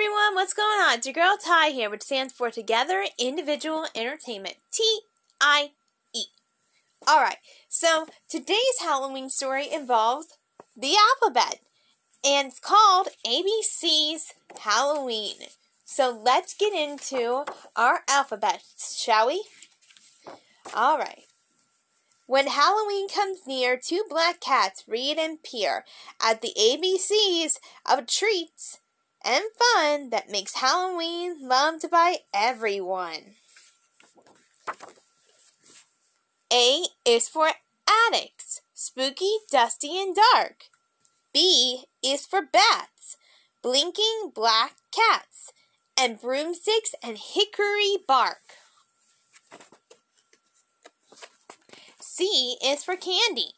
everyone, what's going on? It's your girl Ty here, which stands for Together Individual Entertainment. T I E. Alright, so today's Halloween story involves the alphabet, and it's called ABC's Halloween. So let's get into our alphabet, shall we? Alright. When Halloween comes near, two black cats read and peer at the ABCs of treats and fun that makes Halloween loved by everyone. A is for attics, spooky, dusty, and dark. B is for bats, blinking black cats, and broomsticks and hickory bark. C is for candy,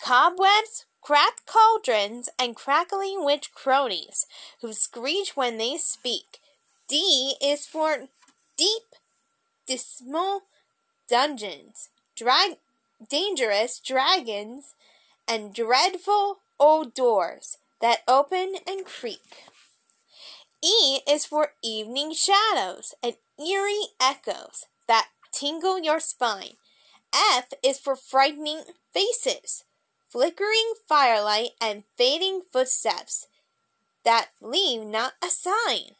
cobwebs, cracked cauldrons, and crackling witch cronies who screech when they speak. D is for deep, dismal dungeons, drag- dangerous dragons, and dreadful old doors that open and creak. E is for evening shadows and eerie echoes that tingle your spine. F is for frightening faces flickering firelight, and fading footsteps that leave not a sign.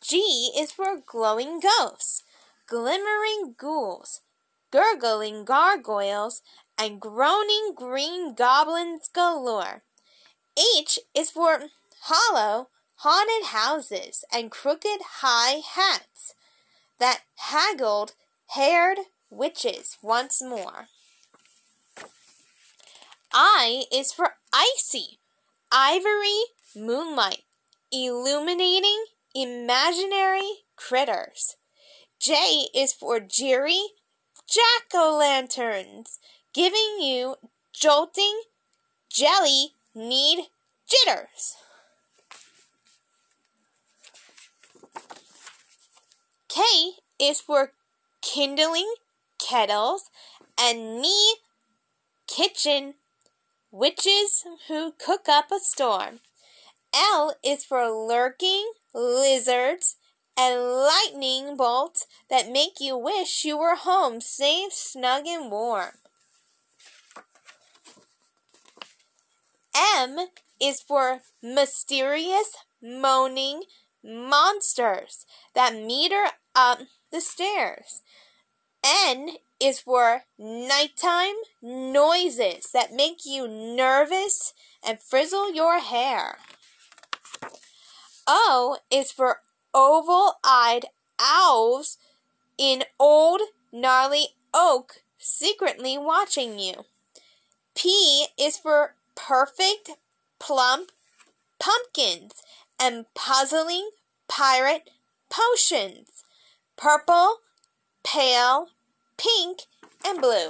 G is for glowing ghosts, glimmering ghouls, gurgling gargoyles, and groaning green goblins galore. H is for hollow, haunted houses and crooked high hats that haggled haired witches once more. I is for icy, ivory moonlight, illuminating imaginary critters. J is for Jerry jack o' lanterns, giving you jolting jelly need jitters. K is for kindling kettles, and me kitchen witches who cook up a storm. L is for lurking lizards and lightning bolts that make you wish you were home safe, snug, and warm. M is for mysterious moaning monsters that meter up the stairs. N is for nighttime noises that make you nervous and frizzle your hair. O is for oval eyed owls in old gnarly oak secretly watching you. P is for perfect plump pumpkins and puzzling pirate potions. Purple, pale, pink, and blue.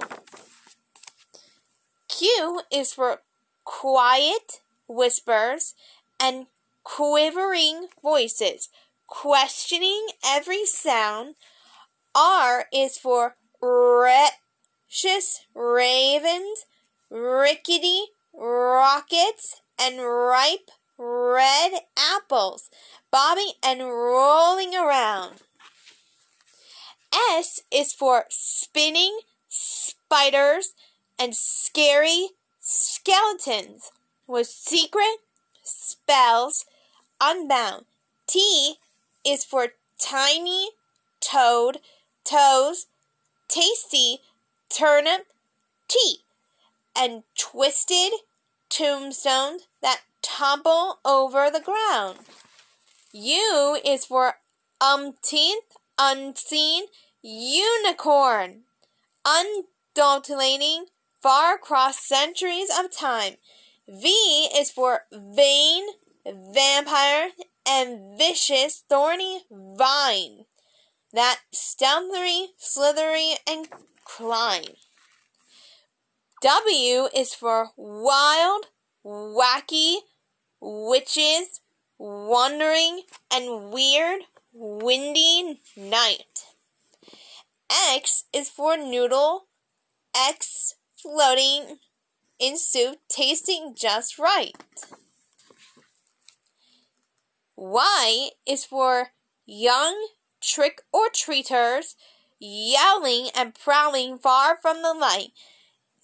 Q is for quiet whispers and quivering voices, questioning every sound. R is for precious ravens, rickety rockets, and ripe red apples, bobbing and rolling around. S is for spinning spiders and scary skeletons with secret spells unbound. T is for tiny toad toes, tasty turnip tea, and twisted tombstones that tumble over the ground. U is for umpteenth unseen unicorn, undulating far across centuries of time. V is for vain, vampire, and vicious, thorny vine that stealthily, slithery, and climb. W is for wild, wacky, witches, wandering, and weird, windy night. X is for noodle, X floating in soup, tasting just right. Y is for young trick or treaters yelling and prowling far from the light.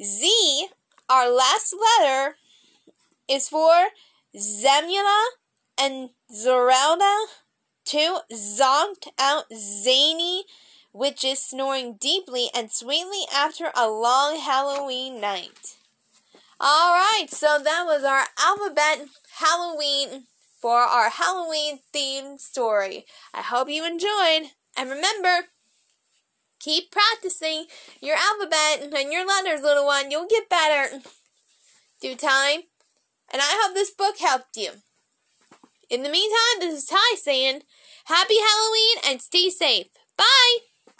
Z, our last letter, is for Zemula and Zorelda, two zonked out zany witches snoring deeply and sweetly after a long Halloween night. Alright, so that was our alphabet Halloween for our Halloween themed story. I hope you enjoyed. And remember, keep practicing your alphabet and your letters, little one. You'll get better. Due time. And I hope this book helped you. In the meantime, this is Ty saying, Happy Halloween and stay safe. Bye!